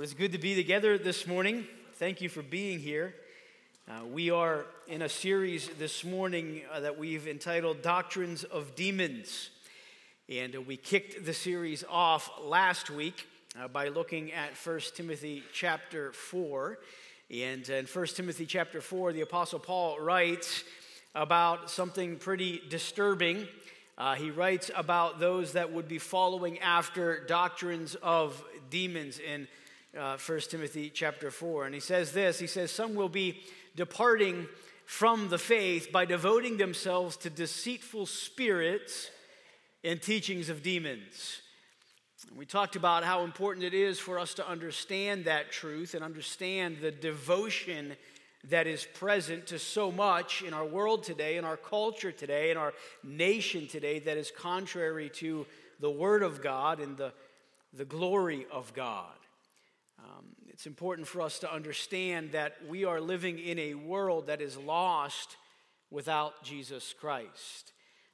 Well, it's good to be together this morning. Thank you for being here. Uh, we are in a series this morning uh, that we've entitled Doctrines of Demons. And uh, we kicked the series off last week uh, by looking at 1 Timothy chapter 4. And uh, in 1 Timothy chapter 4, the Apostle Paul writes about something pretty disturbing. Uh, he writes about those that would be following after doctrines of demons in uh, 1 Timothy chapter 4. And he says this He says, Some will be departing from the faith by devoting themselves to deceitful spirits and teachings of demons. We talked about how important it is for us to understand that truth and understand the devotion that is present to so much in our world today, in our culture today, in our nation today that is contrary to the Word of God and the, the glory of God. Um, it's important for us to understand that we are living in a world that is lost without Jesus Christ.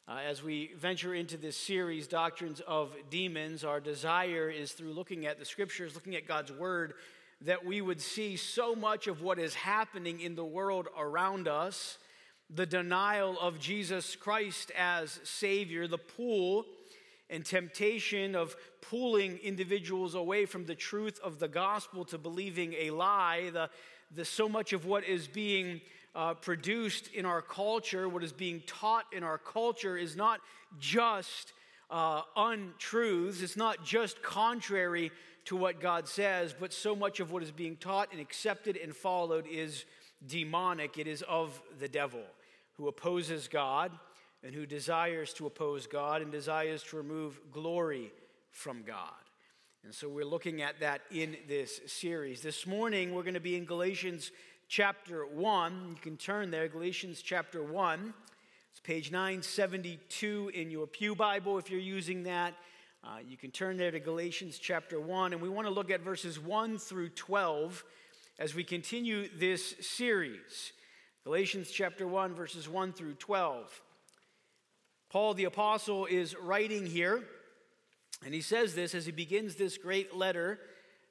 Uh, as we venture into this series, Doctrines of Demons, our desire is through looking at the scriptures, looking at God's word, that we would see so much of what is happening in the world around us the denial of Jesus Christ as Savior, the pull and temptation of pulling individuals away from the truth of the gospel to believing a lie, the, the so much of what is being uh, produced in our culture, what is being taught in our culture, is not just uh, untruths, it's not just contrary to what God says, but so much of what is being taught and accepted and followed is demonic. It is of the devil who opposes God and who desires to oppose God and desires to remove glory from God. And so we're looking at that in this series. This morning we're going to be in Galatians chapter 1. You can turn there, Galatians chapter 1. It's page 972 in your Pew Bible if you're using that. Uh, you can turn there to Galatians chapter 1, and we want to look at verses 1 through 12 as we continue this series. Galatians chapter 1, verses 1 through 12. Paul the Apostle is writing here, and he says this as he begins this great letter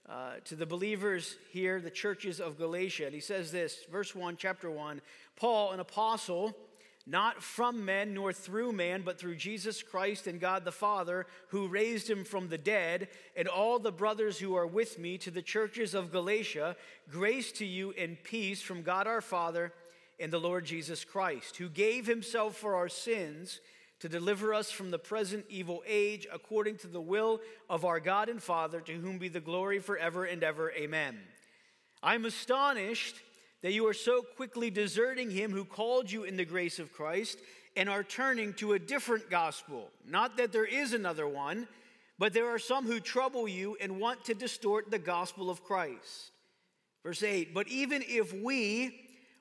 uh, to the believers here, the churches of Galatia. And he says this, verse 1, chapter 1 Paul, an apostle, not from men nor through man, but through Jesus Christ and God the Father, who raised him from the dead, and all the brothers who are with me to the churches of Galatia, grace to you and peace from God our Father and the Lord Jesus Christ, who gave himself for our sins to deliver us from the present evil age, according to the will of our God and Father, to whom be the glory forever and ever. Amen. I'm astonished that you are so quickly deserting him who called you in the grace of Christ and are turning to a different gospel. Not that there is another one, but there are some who trouble you and want to distort the gospel of Christ. Verse 8 But even if we,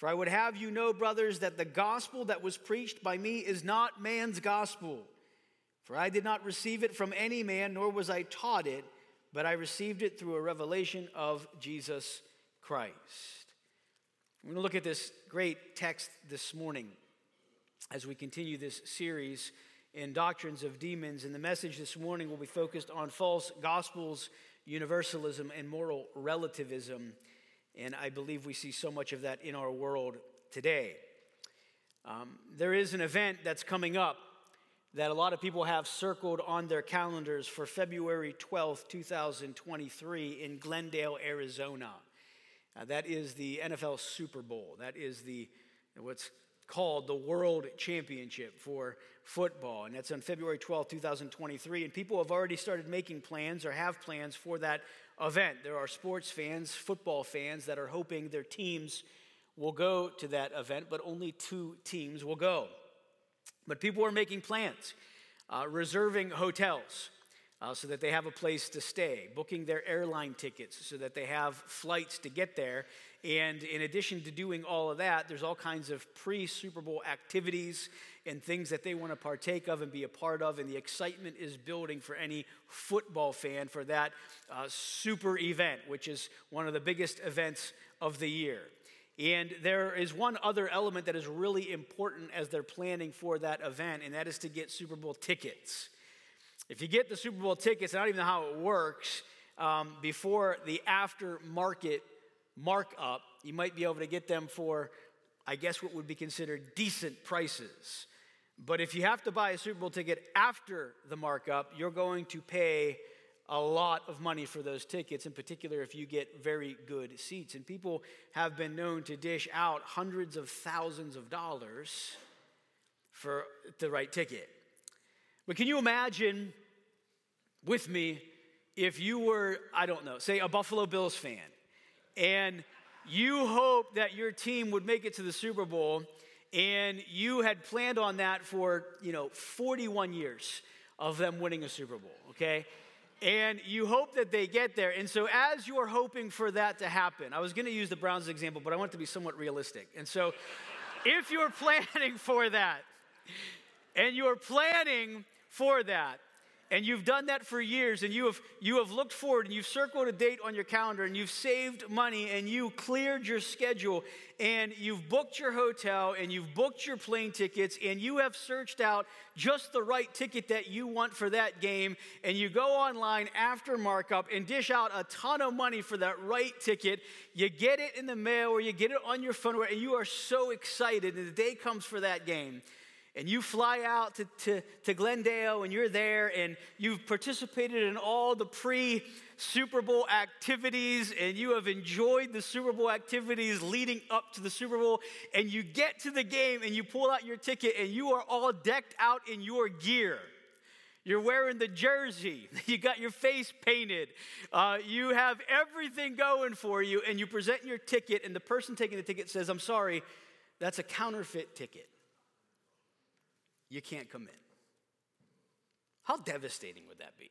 For I would have you know, brothers, that the gospel that was preached by me is not man's gospel. For I did not receive it from any man, nor was I taught it, but I received it through a revelation of Jesus Christ. We're going to look at this great text this morning as we continue this series in Doctrines of Demons. And the message this morning will be focused on false gospels, universalism, and moral relativism. And I believe we see so much of that in our world today. Um, there is an event that's coming up that a lot of people have circled on their calendars for February 12th, 2023, in Glendale, Arizona. Uh, that is the NFL Super Bowl. That is the what's called the World Championship for football. And that's on February 12th, 2023. And people have already started making plans or have plans for that event. There are sports fans, football fans that are hoping their teams will go to that event, but only two teams will go. But people are making plans, uh, reserving hotels. Uh, so that they have a place to stay, booking their airline tickets so that they have flights to get there, And in addition to doing all of that, there's all kinds of pre Super Bowl activities and things that they want to partake of and be a part of. And the excitement is building for any football fan for that uh, super event, which is one of the biggest events of the year. And there is one other element that is really important as they're planning for that event, and that is to get Super Bowl tickets. If you get the Super Bowl tickets, I don't even know how it works, um, before the aftermarket markup, you might be able to get them for, I guess, what would be considered decent prices. But if you have to buy a Super Bowl ticket after the markup, you're going to pay a lot of money for those tickets, in particular if you get very good seats. And people have been known to dish out hundreds of thousands of dollars for the right ticket. But can you imagine with me if you were, I don't know, say a Buffalo Bills fan, and you hope that your team would make it to the Super Bowl, and you had planned on that for, you know, 41 years of them winning a Super Bowl, okay? And you hope that they get there. And so, as you're hoping for that to happen, I was going to use the Browns example, but I want it to be somewhat realistic. And so, if you're planning for that, and you're planning for that, and you've done that for years and you have you have looked forward and you've circled a date on your calendar and you've saved money and you cleared your schedule and you've booked your hotel and you've booked your plane tickets and you have searched out just the right ticket that you want for that game and you go online after markup and dish out a ton of money for that right ticket. You get it in the mail or you get it on your phone and you are so excited and the day comes for that game and you fly out to, to, to Glendale and you're there and you've participated in all the pre Super Bowl activities and you have enjoyed the Super Bowl activities leading up to the Super Bowl, and you get to the game and you pull out your ticket and you are all decked out in your gear. You're wearing the jersey. You got your face painted. Uh, you have everything going for you, and you present your ticket, and the person taking the ticket says, I'm sorry, that's a counterfeit ticket you can't come in. How devastating would that be?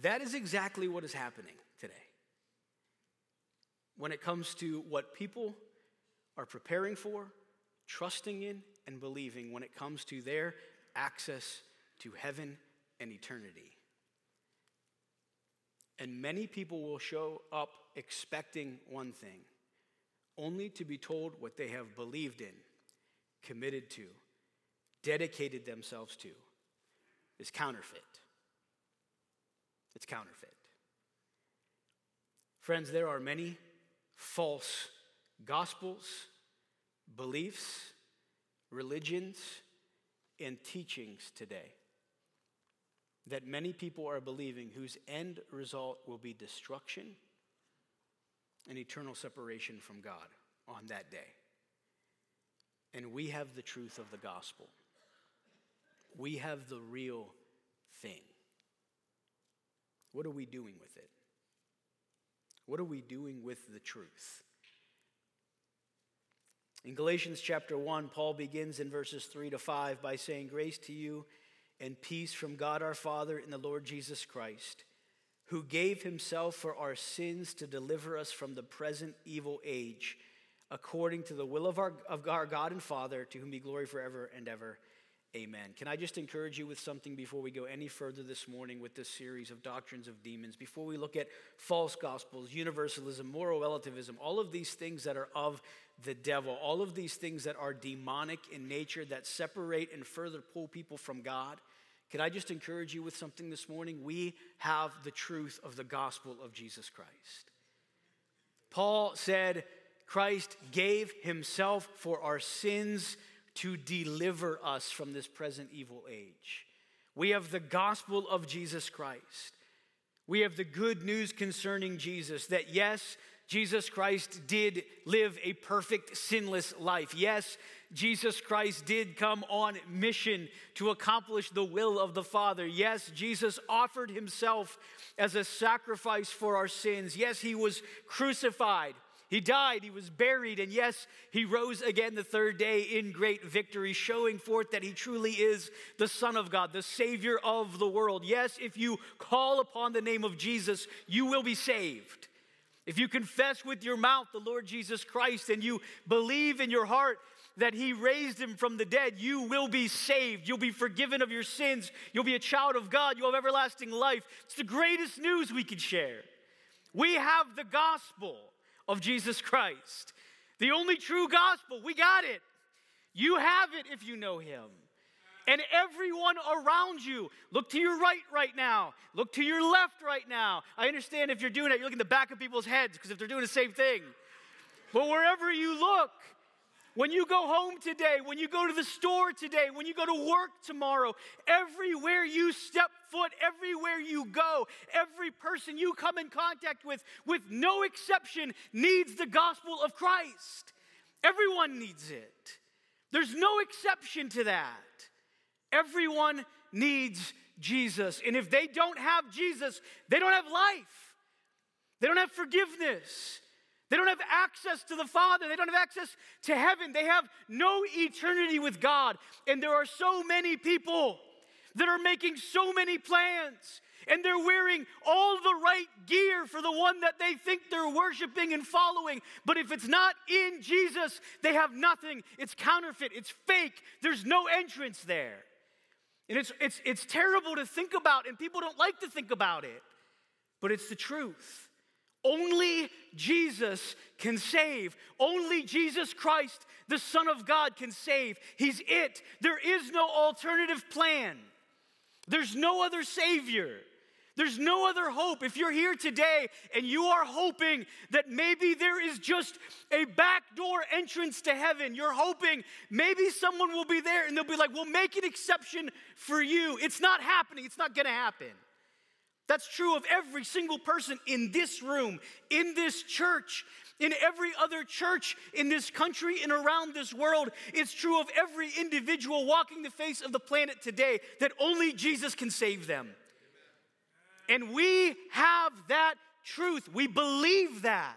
That is exactly what is happening today. When it comes to what people are preparing for, trusting in, and believing when it comes to their access to heaven and eternity. And many people will show up expecting one thing only to be told what they have believed in, committed to, dedicated themselves to, is counterfeit. It's counterfeit. Friends, there are many false gospels, beliefs, religions, and teachings today that many people are believing whose end result will be destruction and eternal separation from God on that day. And we have the truth of the gospel. We have the real thing. What are we doing with it? What are we doing with the truth? In Galatians chapter 1, Paul begins in verses 3 to 5 by saying, Grace to you and peace from God our Father and the Lord Jesus Christ who gave himself for our sins to deliver us from the present evil age, according to the will of our, of our God and Father, to whom be glory forever and ever. Amen. Can I just encourage you with something before we go any further this morning with this series of doctrines of demons? Before we look at false gospels, universalism, moral relativism, all of these things that are of the devil, all of these things that are demonic in nature that separate and further pull people from God. Can I just encourage you with something this morning? We have the truth of the gospel of Jesus Christ. Paul said, Christ gave himself for our sins to deliver us from this present evil age. We have the gospel of Jesus Christ. We have the good news concerning Jesus that yes, Jesus Christ did live a perfect, sinless life. Yes, Jesus Christ did come on mission to accomplish the will of the Father. Yes, Jesus offered himself as a sacrifice for our sins. Yes, he was crucified. He died, he was buried, and yes, he rose again the third day in great victory, showing forth that he truly is the Son of God, the Savior of the world. Yes, if you call upon the name of Jesus, you will be saved. If you confess with your mouth the Lord Jesus Christ and you believe in your heart that he raised him from the dead, you will be saved. You'll be forgiven of your sins. You'll be a child of God. You'll have everlasting life. It's the greatest news we can share. We have the gospel of Jesus Christ. The only true gospel. We got it. You have it if you know him. And everyone around you, look to your right right now. Look to your left right now. I understand if you're doing it, you're looking at the back of people's heads because if they're doing the same thing. But wherever you look, when you go home today, when you go to the store today, when you go to work tomorrow, everywhere you step foot, everywhere you go, every person you come in contact with, with no exception, needs the gospel of Christ. Everyone needs it. There's no exception to that. Everyone needs Jesus. And if they don't have Jesus, they don't have life, they don't have forgiveness. They don't have access to the Father. They don't have access to heaven. They have no eternity with God. And there are so many people that are making so many plans and they're wearing all the right gear for the one that they think they're worshiping and following. But if it's not in Jesus, they have nothing. It's counterfeit, it's fake, there's no entrance there. And it's, it's, it's terrible to think about, and people don't like to think about it, but it's the truth. Only Jesus can save. Only Jesus Christ, the Son of God, can save. He's it. There is no alternative plan. There's no other Savior. There's no other hope. If you're here today and you are hoping that maybe there is just a backdoor entrance to heaven, you're hoping maybe someone will be there and they'll be like, we'll make an exception for you. It's not happening, it's not gonna happen. That's true of every single person in this room, in this church, in every other church in this country and around this world. It's true of every individual walking the face of the planet today that only Jesus can save them. And we have that truth. We believe that.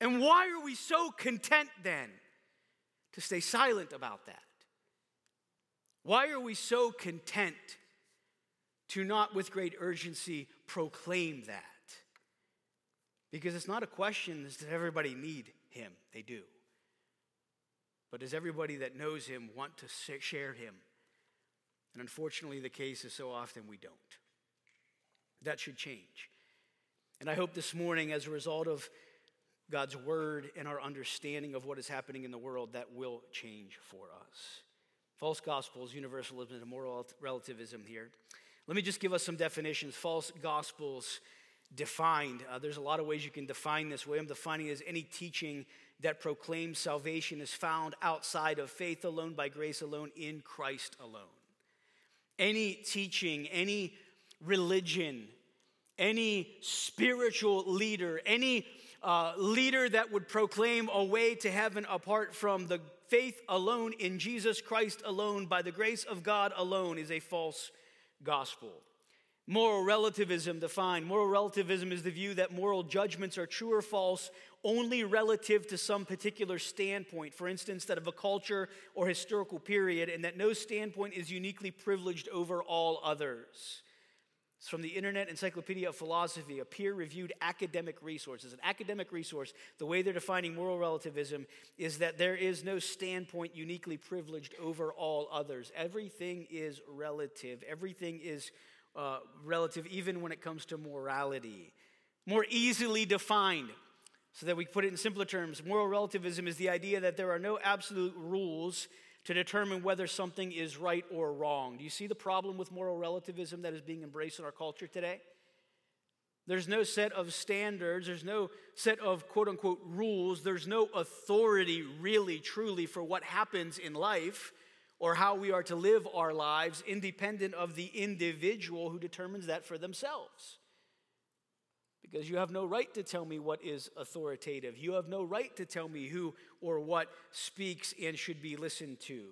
And why are we so content then to stay silent about that? Why are we so content to not with great urgency proclaim that. Because it's not a question does everybody need him? They do. But does everybody that knows him want to share him? And unfortunately, the case is so often we don't. That should change. And I hope this morning, as a result of God's word and our understanding of what is happening in the world, that will change for us. False gospels, universalism, and moral relativism here. Let me just give us some definitions. False gospels defined. Uh, there's a lot of ways you can define this. Way I'm defining is any teaching that proclaims salvation is found outside of faith alone, by grace alone, in Christ alone. Any teaching, any religion, any spiritual leader, any uh, leader that would proclaim a way to heaven apart from the faith alone in Jesus Christ alone, by the grace of God alone, is a false gospel. Moral relativism defined. Moral relativism is the view that moral judgments are true or false only relative to some particular standpoint, for instance, that of a culture or historical period, and that no standpoint is uniquely privileged over all others. It's from the Internet Encyclopedia of Philosophy, a peer reviewed academic resource. As an academic resource, the way they're defining moral relativism is that there is no standpoint uniquely privileged over all others. Everything is relative, everything is uh, relative, even when it comes to morality. More easily defined, so that we put it in simpler terms, moral relativism is the idea that there are no absolute rules to determine whether something is right or wrong. Do you see the problem with moral relativism that is being embraced in our culture today? There's no set of standards, there's no set of quote unquote rules, there's no authority really, truly for what happens in life or how we are to live our lives, independent of the individual who determines that for themselves because you have no right to tell me what is authoritative. You have no right to tell me who or what speaks and should be listened to.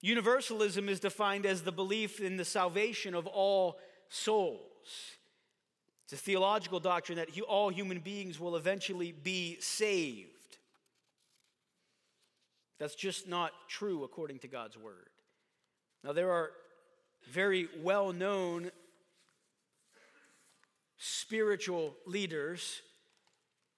Universalism is defined as the belief in the salvation of all souls. It's a theological doctrine that all human beings will eventually be saved. That's just not true according to God's word. Now, there are very well known spiritual leaders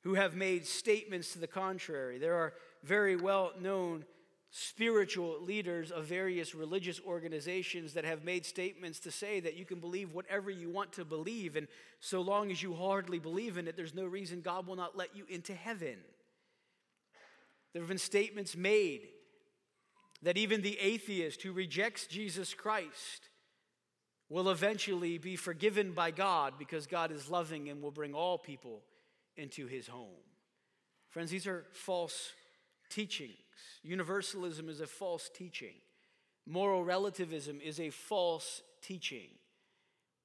who have made statements to the contrary. There are very well known spiritual leaders of various religious organizations that have made statements to say that you can believe whatever you want to believe, and so long as you hardly believe in it, there's no reason God will not let you into heaven. There have been statements made that even the atheist who rejects Jesus Christ will eventually be forgiven by God because God is loving and will bring all people into his home. Friends, these are false teachings. Universalism is a false teaching. Moral relativism is a false teaching.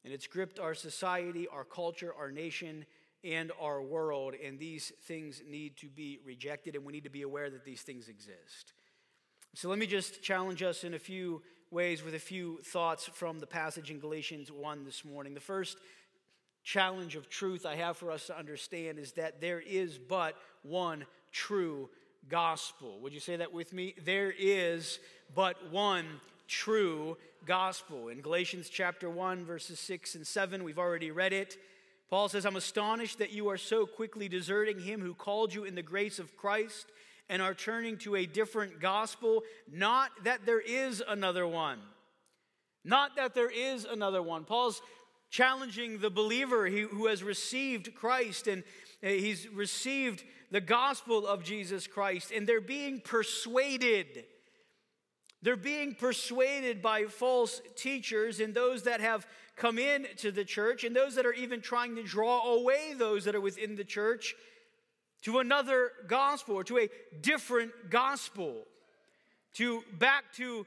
And it's gripped our society, our culture, our nation, and our world. And these things need to be rejected, and we need to be aware that these things exist. So let me just challenge us in a few ways with a few thoughts from the passage in Galatians 1 this morning. The first challenge of truth I have for us to understand is that there is but one true gospel. Would you say that with me? There is but one true gospel. In Galatians chapter 1, verses 6 and 7, we've already read it. Paul says, I'm astonished that you are so quickly deserting him who called you in the grace of Christ and are turning to a different gospel. Not that there is another one. Not that there is another one. Paul's challenging the believer who has received Christ and uh, he's received the gospel of Jesus Christ, and they're being persuaded. They're being persuaded by false teachers and those that have come in to the church and those that are even trying to draw away those that are within the church to another gospel or to a different gospel, to back to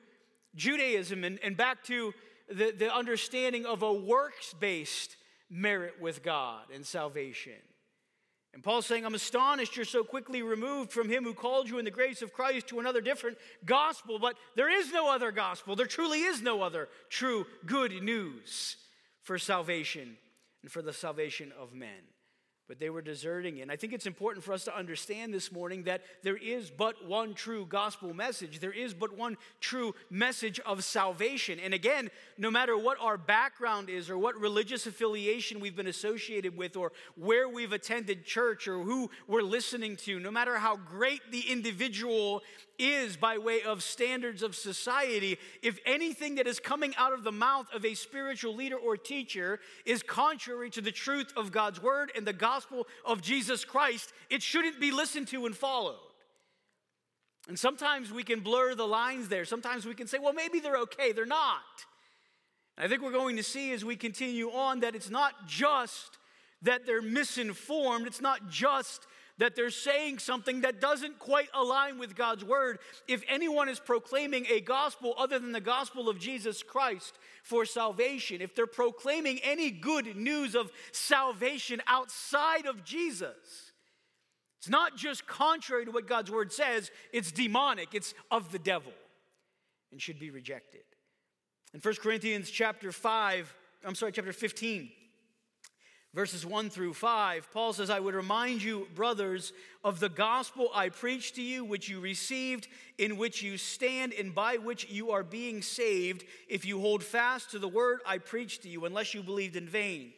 Judaism and, and back to the, the understanding of a works based merit with God and salvation. And Paul's saying, I'm astonished you're so quickly removed from him who called you in the grace of Christ to another different gospel. But there is no other gospel. There truly is no other true good news for salvation and for the salvation of men but they were deserting it. And I think it's important for us to understand this morning that there is but one true gospel message. There is but one true message of salvation. And again, no matter what our background is or what religious affiliation we've been associated with or where we've attended church or who we're listening to, no matter how great the individual is by way of standards of society, if anything that is coming out of the mouth of a spiritual leader or teacher is contrary to the truth of God's word and the gospel of Jesus Christ, it shouldn't be listened to and followed. And sometimes we can blur the lines there. Sometimes we can say, well, maybe they're okay. They're not. I think we're going to see as we continue on that it's not just that they're misinformed, it's not just that they're saying something that doesn't quite align with God's word. If anyone is proclaiming a gospel other than the gospel of Jesus Christ for salvation, if they're proclaiming any good news of salvation outside of Jesus, it's not just contrary to what God's word says, it's demonic, it's of the devil and should be rejected. In 1 Corinthians chapter 5, I'm sorry, chapter 15, verses 1 through 5, Paul says, I would remind you, brothers, of the gospel I preached to you, which you received, in which you stand, and by which you are being saved, if you hold fast to the word I preached to you, unless you believed in vain.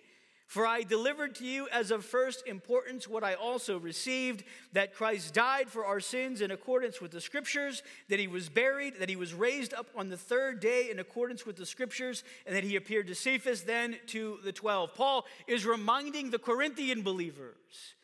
For I delivered to you as of first importance what I also received that Christ died for our sins in accordance with the Scriptures, that he was buried, that he was raised up on the third day in accordance with the Scriptures, and that he appeared to Cephas, then to the twelve. Paul is reminding the Corinthian believers.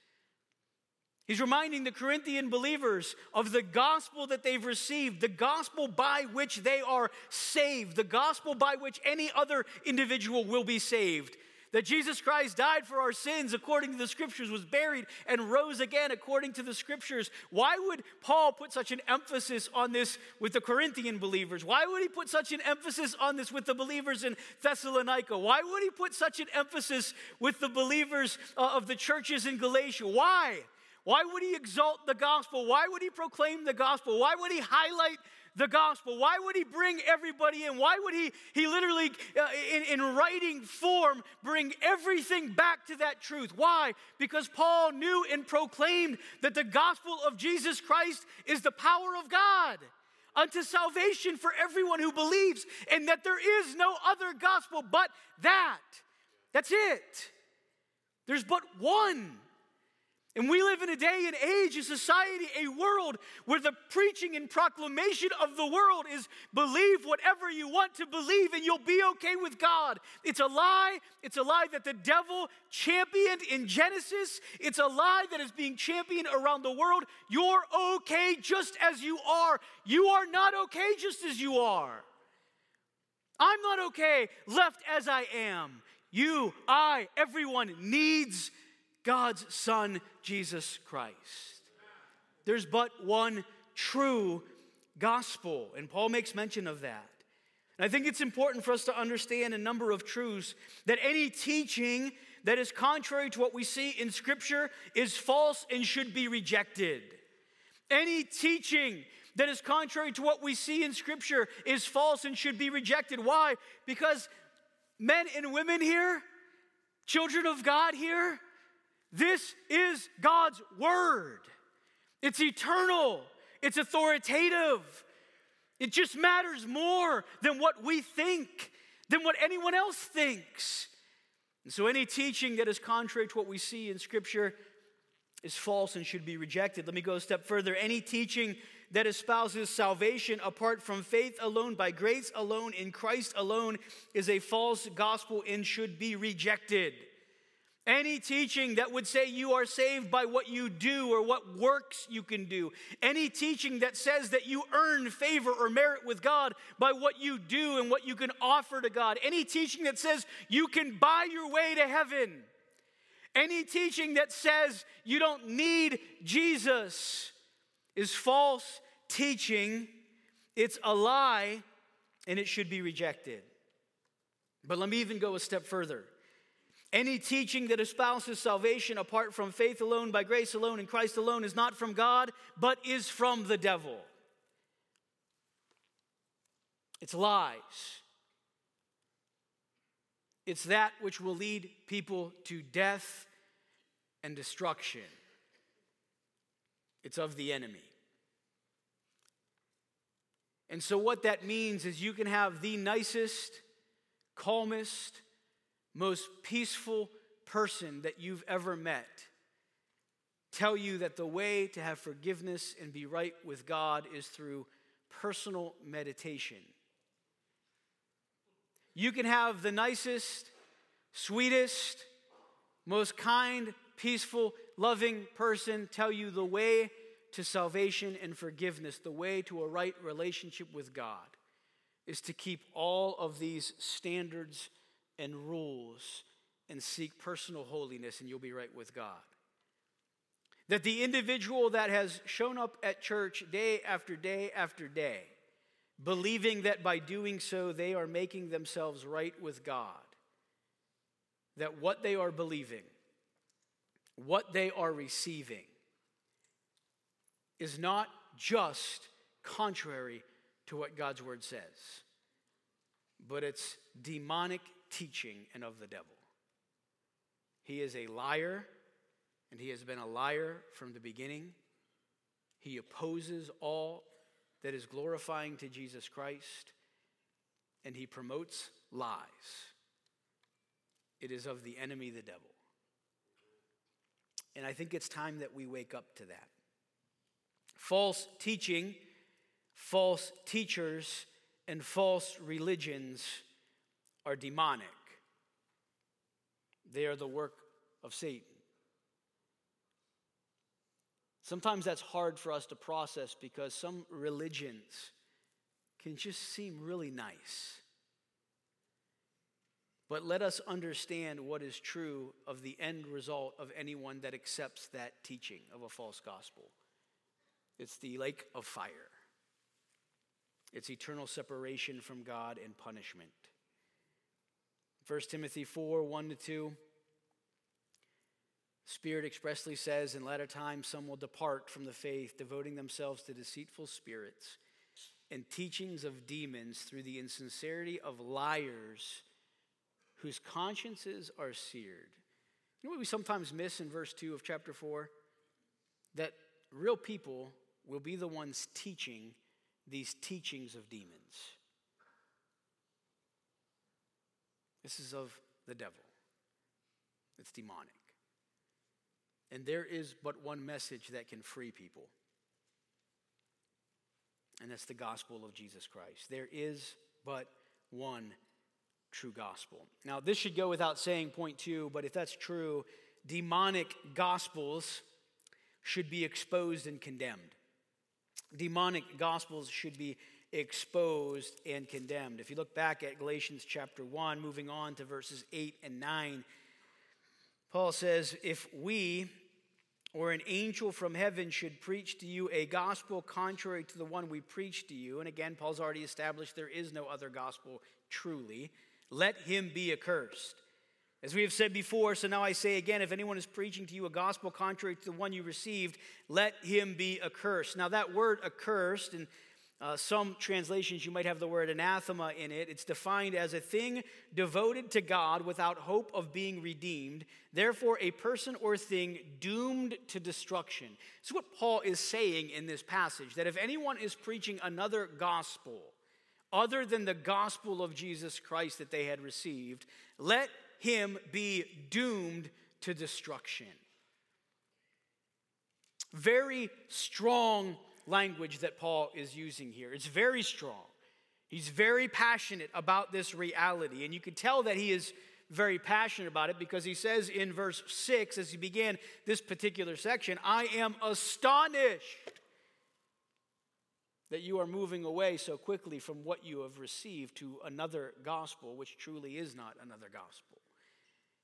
He's reminding the Corinthian believers of the gospel that they've received, the gospel by which they are saved, the gospel by which any other individual will be saved that Jesus Christ died for our sins according to the scriptures, was buried, and rose again according to the scriptures. Why would Paul put such an emphasis on this with the Corinthian believers? Why would he put such an emphasis on this with the believers in Thessalonica? Why would he put such an emphasis with the believers uh, of the churches in Galatia? Why? Why would he exalt the gospel? Why would he proclaim the gospel? Why would he highlight the gospel? Why would he bring everybody in? Why would he, he literally, uh, in, in writing form, bring everything back to that truth? Why? Because Paul knew and proclaimed that the gospel of Jesus Christ is the power of God unto salvation for everyone who believes, and that there is no other gospel but that. That's it. There's but one. And we live in a day and age, a society, a world where the preaching and proclamation of the world is believe whatever you want to believe and you'll be okay with God. It's a lie. It's a lie that the devil championed in Genesis. It's a lie that is being championed around the world. You're okay just as you are. You are not okay just as you are. I'm not okay left as I am. You, I, everyone needs God's Son, Jesus Christ. There's but one true gospel, and Paul makes mention of that. And I think it's important for us to understand a number of truths that any teaching that is contrary to what we see in Scripture is false and should be rejected. Any teaching that is contrary to what we see in Scripture is false and should be rejected. Why? Because men and women here, children of God here, this is God's word. It's eternal, it's authoritative. It just matters more than what we think, than what anyone else thinks. And so, any teaching that is contrary to what we see in Scripture is false and should be rejected. Let me go a step further. Any teaching that espouses salvation apart from faith alone, by grace alone, in Christ alone, is a false gospel and should be rejected. Any teaching that would say you are saved by what you do or what works you can do. Any teaching that says that you earn favor or merit with God by what you do and what you can offer to God. Any teaching that says you can buy your way to heaven. Any teaching that says you don't need Jesus is false teaching. It's a lie and it should be rejected. But let me even go a step further. Any teaching that espouses salvation apart from faith alone, by grace alone, in Christ alone is not from God, but is from the devil. It's lies. It's that which will lead people to death and destruction. It's of the enemy. And so, what that means is you can have the nicest, calmest, most peaceful person that you've ever met tell you that the way to have forgiveness and be right with God is through personal meditation. You can have the nicest, sweetest, most kind, peaceful, loving person tell you the way to salvation and forgiveness, the way to a right relationship with God, is to keep all of these standards and rules and seek personal holiness, and you'll be right with God. That the individual that has shown up at church day after day after day, believing that by doing so they are making themselves right with God, that what they are believing, what they are receiving, is not just contrary to what God's word says, but it's demonic teaching and of the devil. He is a liar, and he has been a liar from the beginning. He opposes all that is glorifying to Jesus Christ, and he promotes lies. It is of the enemy, the devil. And I think it's time that we wake up to that. False teaching, false teachers, and false religions are demonic, they are the work of Satan. Sometimes that's hard for us to process because some religions can just seem really nice. But let us understand what is true of the end result of anyone that accepts that teaching of a false gospel it's the lake of fire, it's eternal separation from God and punishment. 1 Timothy 4 1 to 2. Spirit expressly says, In latter times some will depart from the faith, devoting themselves to deceitful spirits and teachings of demons through the insincerity of liars whose consciences are seared. You know what we sometimes miss in verse 2 of chapter 4? That real people will be the ones teaching these teachings of demons. This is of the devil, it's demonic. And there is but one message that can free people, and that's the gospel of Jesus Christ. There is but one true gospel. Now, this should go without saying, point two, but if that's true, demonic gospels should be exposed and condemned. Demonic gospels should be exposed and condemned. If you look back at Galatians chapter 1, moving on to verses 8 and 9, Paul says, If we or an angel from heaven should preach to you a gospel contrary to the one we preach to you, and again, Paul's already established there is no other gospel truly, let him be accursed. As we have said before, so now I say again if anyone is preaching to you a gospel contrary to the one you received, let him be accursed. Now, that word accursed, and uh, some translations you might have the word anathema in it, it's defined as a thing devoted to God without hope of being redeemed, therefore, a person or thing doomed to destruction. Is what Paul is saying in this passage that if anyone is preaching another gospel, other than the gospel of Jesus Christ that they had received, let him be doomed to destruction. Very strong language that Paul is using here. It's very strong. He's very passionate about this reality. And you can tell that he is very passionate about it because he says in verse 6, as he began this particular section, I am astonished that you are moving away so quickly from what you have received to another gospel, which truly is not another gospel.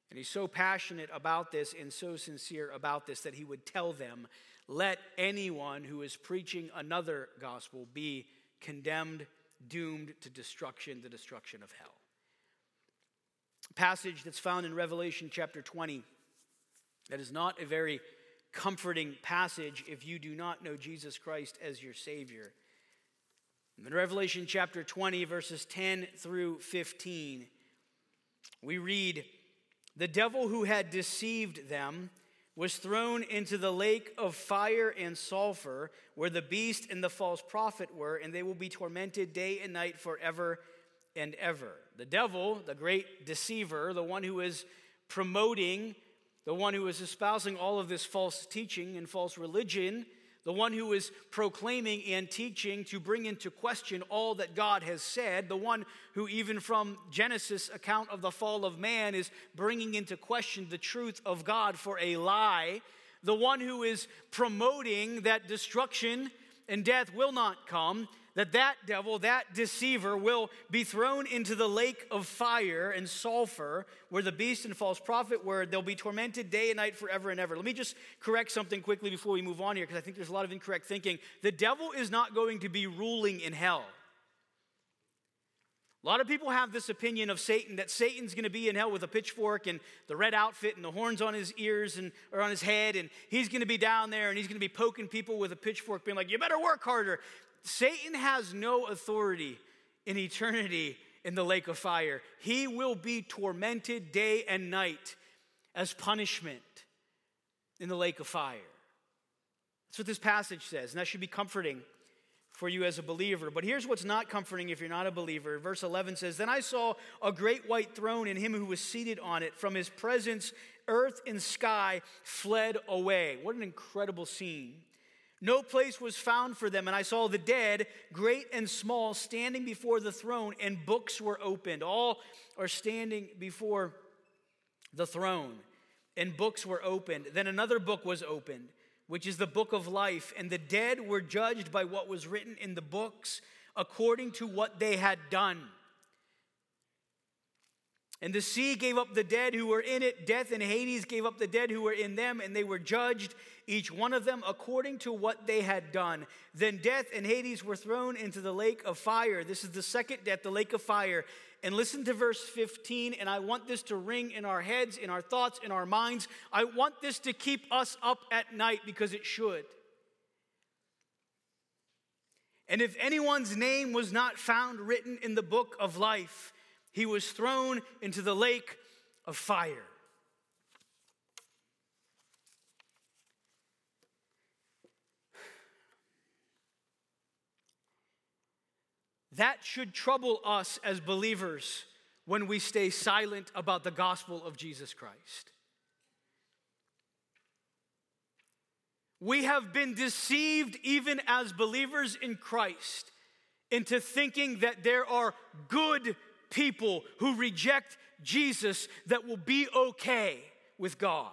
And he's so passionate about this and so sincere about this that he would tell them, let anyone who is preaching another gospel be condemned, doomed to destruction, the destruction of hell. Passage that's found in Revelation chapter 20 that is not a very comforting passage if you do not know Jesus Christ as your Savior. In Revelation chapter 20, verses 10 through 15, we read, the devil who had deceived them was thrown into the lake of fire and sulfur, where the beast and the false prophet were, and they will be tormented day and night forever and ever. The devil, the great deceiver, the one who is promoting, the one who is espousing all of this false teaching and false religion, the one who is proclaiming and teaching to bring into question all that God has said, the one who, even from Genesis' account of the fall of man, is bringing into question the truth of God for a lie, the one who is promoting that destruction and death will not come, that that devil, that deceiver, will be thrown into the lake of fire and sulfur, where the beast and false prophet were. They'll be tormented day and night forever and ever. Let me just correct something quickly before we move on here, because I think there's a lot of incorrect thinking. The devil is not going to be ruling in hell. A lot of people have this opinion of Satan that Satan's going to be in hell with a pitchfork and the red outfit and the horns on his ears and or on his head and he's going to be down there and he's going to be poking people with a pitchfork being like you better work harder. Satan has no authority in eternity in the lake of fire. He will be tormented day and night as punishment in the lake of fire. That's what this passage says, and that should be comforting for you as a believer. But here's what's not comforting if you're not a believer. Verse 11 says, Then I saw a great white throne and him who was seated on it. From his presence, earth and sky fled away. What an incredible scene. No place was found for them, and I saw the dead, great and small, standing before the throne, and books were opened. All are standing before the throne, and books were opened. Then another book was opened which is the book of life, and the dead were judged by what was written in the books according to what they had done. And the sea gave up the dead who were in it. Death and Hades gave up the dead who were in them, and they were judged, each one of them according to what they had done. Then death and Hades were thrown into the lake of fire. This is the second death, the lake of fire. And listen to verse 15, and I want this to ring in our heads, in our thoughts, in our minds. I want this to keep us up at night because it should. And if anyone's name was not found written in the book of life, he was thrown into the lake of fire. That should trouble us as believers when we stay silent about the gospel of Jesus Christ. We have been deceived, even as believers in Christ, into thinking that there are good people who reject Jesus that will be okay with God.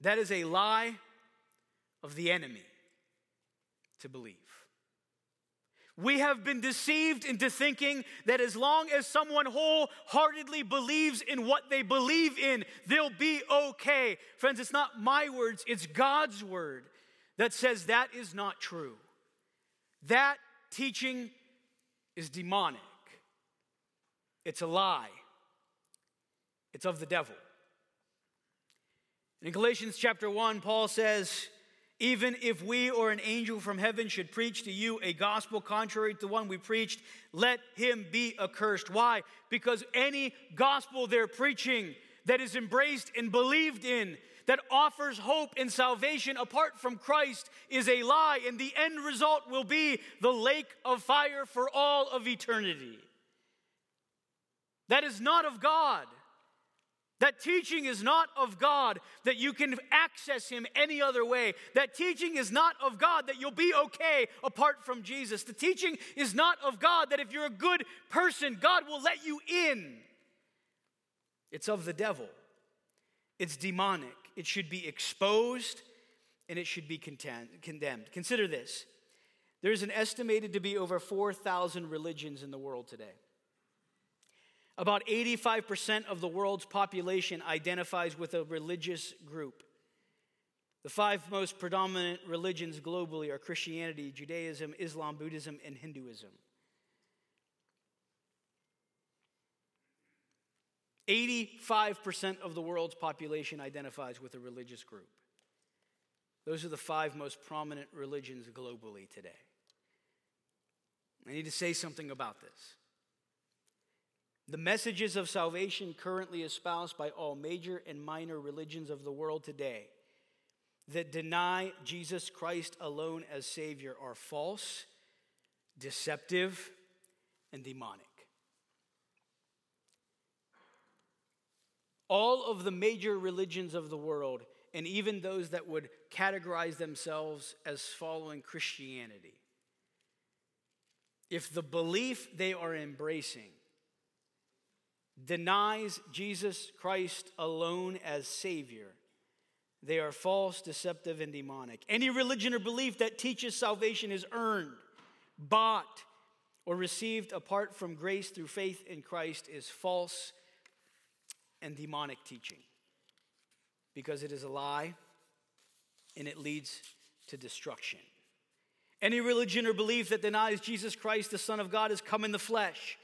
That is a lie of the enemy to believe. We have been deceived into thinking that as long as someone wholeheartedly believes in what they believe in, they'll be okay. Friends, it's not my words, it's God's word that says that is not true. That teaching is demonic, it's a lie, it's of the devil. In Galatians chapter 1, Paul says, even if we or an angel from heaven should preach to you a gospel contrary to the one we preached, let him be accursed. Why? Because any gospel they're preaching that is embraced and believed in, that offers hope and salvation apart from Christ, is a lie, and the end result will be the lake of fire for all of eternity. That is not of God. That teaching is not of God, that you can access Him any other way. That teaching is not of God, that you'll be okay apart from Jesus. The teaching is not of God, that if you're a good person, God will let you in. It's of the devil, it's demonic. It should be exposed and it should be condemned. Consider this there's an estimated to be over 4,000 religions in the world today. About 85% of the world's population identifies with a religious group. The five most predominant religions globally are Christianity, Judaism, Islam, Buddhism, and Hinduism. 85% of the world's population identifies with a religious group. Those are the five most prominent religions globally today. I need to say something about this. The messages of salvation currently espoused by all major and minor religions of the world today that deny Jesus Christ alone as Savior are false, deceptive, and demonic. All of the major religions of the world, and even those that would categorize themselves as following Christianity, if the belief they are embracing denies Jesus Christ alone as Savior, they are false, deceptive, and demonic. Any religion or belief that teaches salvation is earned, bought, or received apart from grace through faith in Christ is false and demonic teaching because it is a lie and it leads to destruction. Any religion or belief that denies Jesus Christ, the Son of God, has come in the flesh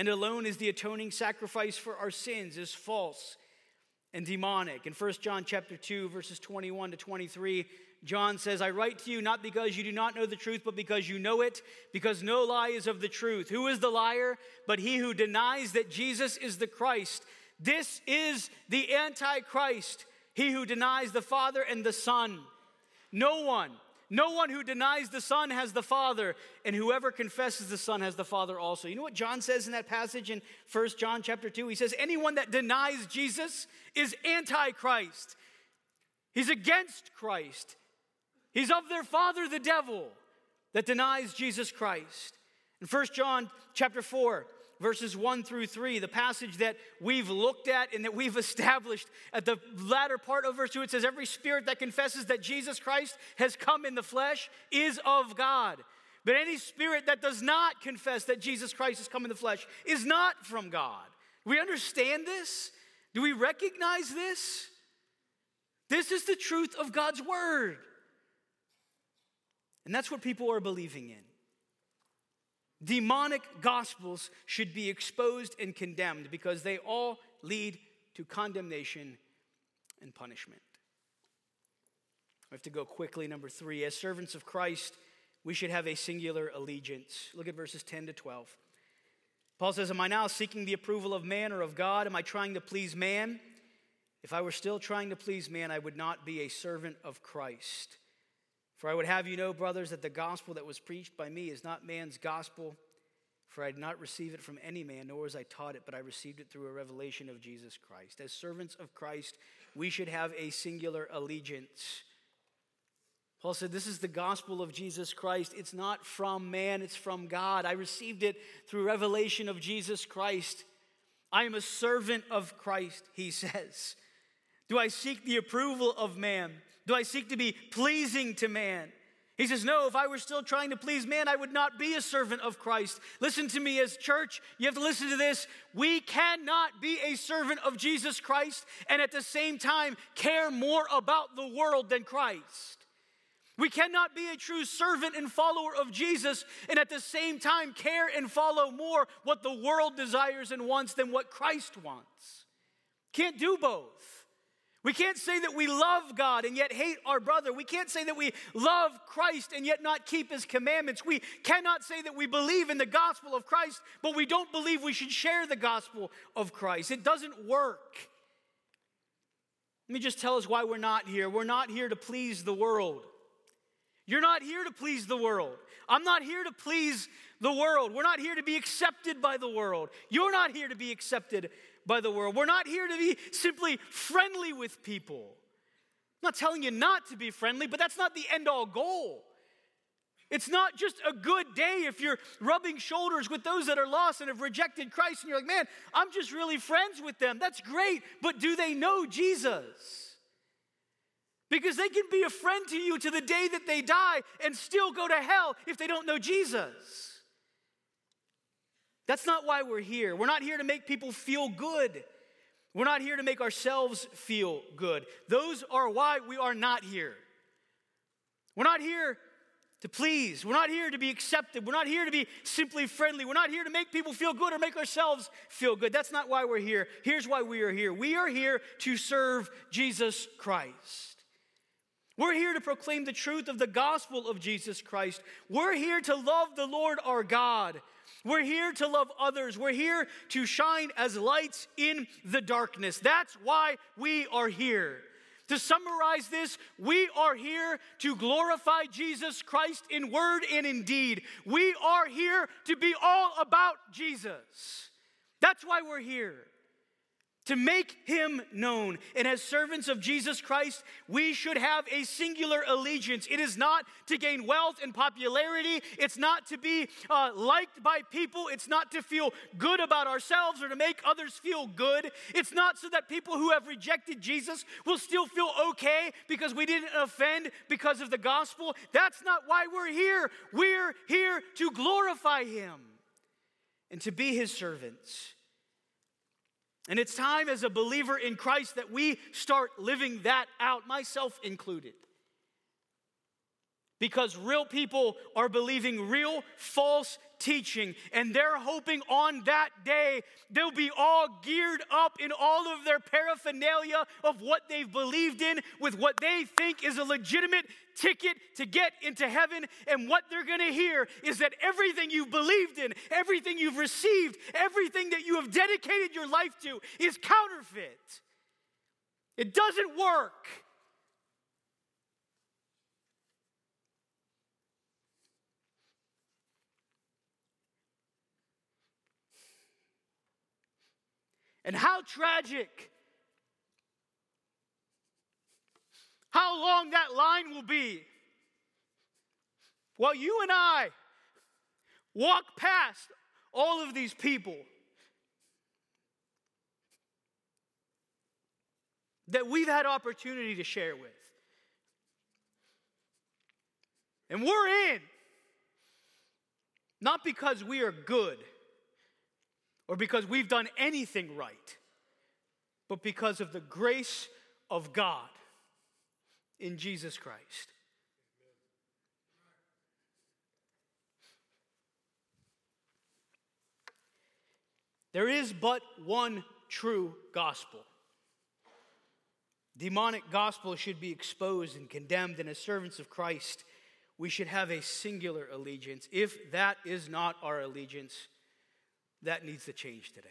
and alone is the atoning sacrifice for our sins is false and demonic. In 1 John chapter 2 verses 21 to 23, John says, "I write to you not because you do not know the truth, but because you know it, because no lie is of the truth. Who is the liar but he who denies that Jesus is the Christ? This is the antichrist, he who denies the Father and the Son. No one no one who denies the Son has the Father, and whoever confesses the Son has the Father also. You know what John says in that passage in 1 John chapter 2? He says, Anyone that denies Jesus is antichrist. He's against Christ. He's of their father, the devil, that denies Jesus Christ. In 1 John chapter 4, verses 1 through 3, the passage that we've looked at and that we've established. At the latter part of verse 2, it says, Every spirit that confesses that Jesus Christ has come in the flesh is of God. But any spirit that does not confess that Jesus Christ has come in the flesh is not from God. Do we understand this? Do we recognize this? This is the truth of God's word. And that's what people are believing in. Demonic gospels should be exposed and condemned because they all lead to condemnation and punishment. We have to go quickly. Number three, as servants of Christ, we should have a singular allegiance. Look at verses 10 to 12. Paul says, Am I now seeking the approval of man or of God? Am I trying to please man? If I were still trying to please man, I would not be a servant of Christ. For I would have you know, brothers, that the gospel that was preached by me is not man's gospel. For I did not receive it from any man, nor was I taught it, but I received it through a revelation of Jesus Christ. As servants of Christ, we should have a singular allegiance. Paul said, This is the gospel of Jesus Christ. It's not from man, it's from God. I received it through revelation of Jesus Christ. I am a servant of Christ, he says. Do I seek the approval of man? Do I seek to be pleasing to man? He says, No, if I were still trying to please man, I would not be a servant of Christ. Listen to me as church, you have to listen to this. We cannot be a servant of Jesus Christ and at the same time care more about the world than Christ. We cannot be a true servant and follower of Jesus and at the same time care and follow more what the world desires and wants than what Christ wants. Can't do both. We can't say that we love God and yet hate our brother. We can't say that we love Christ and yet not keep his commandments. We cannot say that we believe in the gospel of Christ, but we don't believe we should share the gospel of Christ. It doesn't work. Let me just tell us why we're not here. We're not here to please the world. You're not here to please the world. I'm not here to please the world. We're not here to be accepted by the world. You're not here to be accepted by the world. We're not here to be simply friendly with people. I'm not telling you not to be friendly, but that's not the end all goal. It's not just a good day if you're rubbing shoulders with those that are lost and have rejected Christ and you're like, man, I'm just really friends with them. That's great, but do they know Jesus? Because they can be a friend to you to the day that they die and still go to hell if they don't know Jesus. That's not why we're here. We're not here to make people feel good. We're not here to make ourselves feel good. Those are why we are not here. We're not here to please. We're not here to be accepted. We're not here to be simply friendly. We're not here to make people feel good or make ourselves feel good. That's not why we're here. Here's why we are here we are here to serve Jesus Christ. We're here to proclaim the truth of the gospel of Jesus Christ. We're here to love the Lord our God. We're here to love others. We're here to shine as lights in the darkness. That's why we are here. To summarize this, we are here to glorify Jesus Christ in word and in deed. We are here to be all about Jesus. That's why we're here to make him known. And as servants of Jesus Christ, we should have a singular allegiance. It is not to gain wealth and popularity, it's not to be uh, liked by people, it's not to feel good about ourselves or to make others feel good. It's not so that people who have rejected Jesus will still feel okay because we didn't offend because of the gospel. That's not why we're here. We're here to glorify him and to be his servants. And it's time as a believer in Christ that we start living that out, myself included. Because real people are believing real false teaching, and they're hoping on that day they'll be all geared up in all of their paraphernalia of what they've believed in with what they think is a legitimate ticket to get into heaven. And what they're gonna hear is that everything you've believed in, everything you've received, everything that you have dedicated your life to is counterfeit. It doesn't work. And how tragic, how long that line will be. While you and I walk past all of these people that we've had opportunity to share with. And we're in, not because we are good or because we've done anything right, but because of the grace of God in Jesus Christ. There is but one true gospel. Demonic gospel should be exposed and condemned, and as servants of Christ, we should have a singular allegiance. If that is not our allegiance, that needs to change today.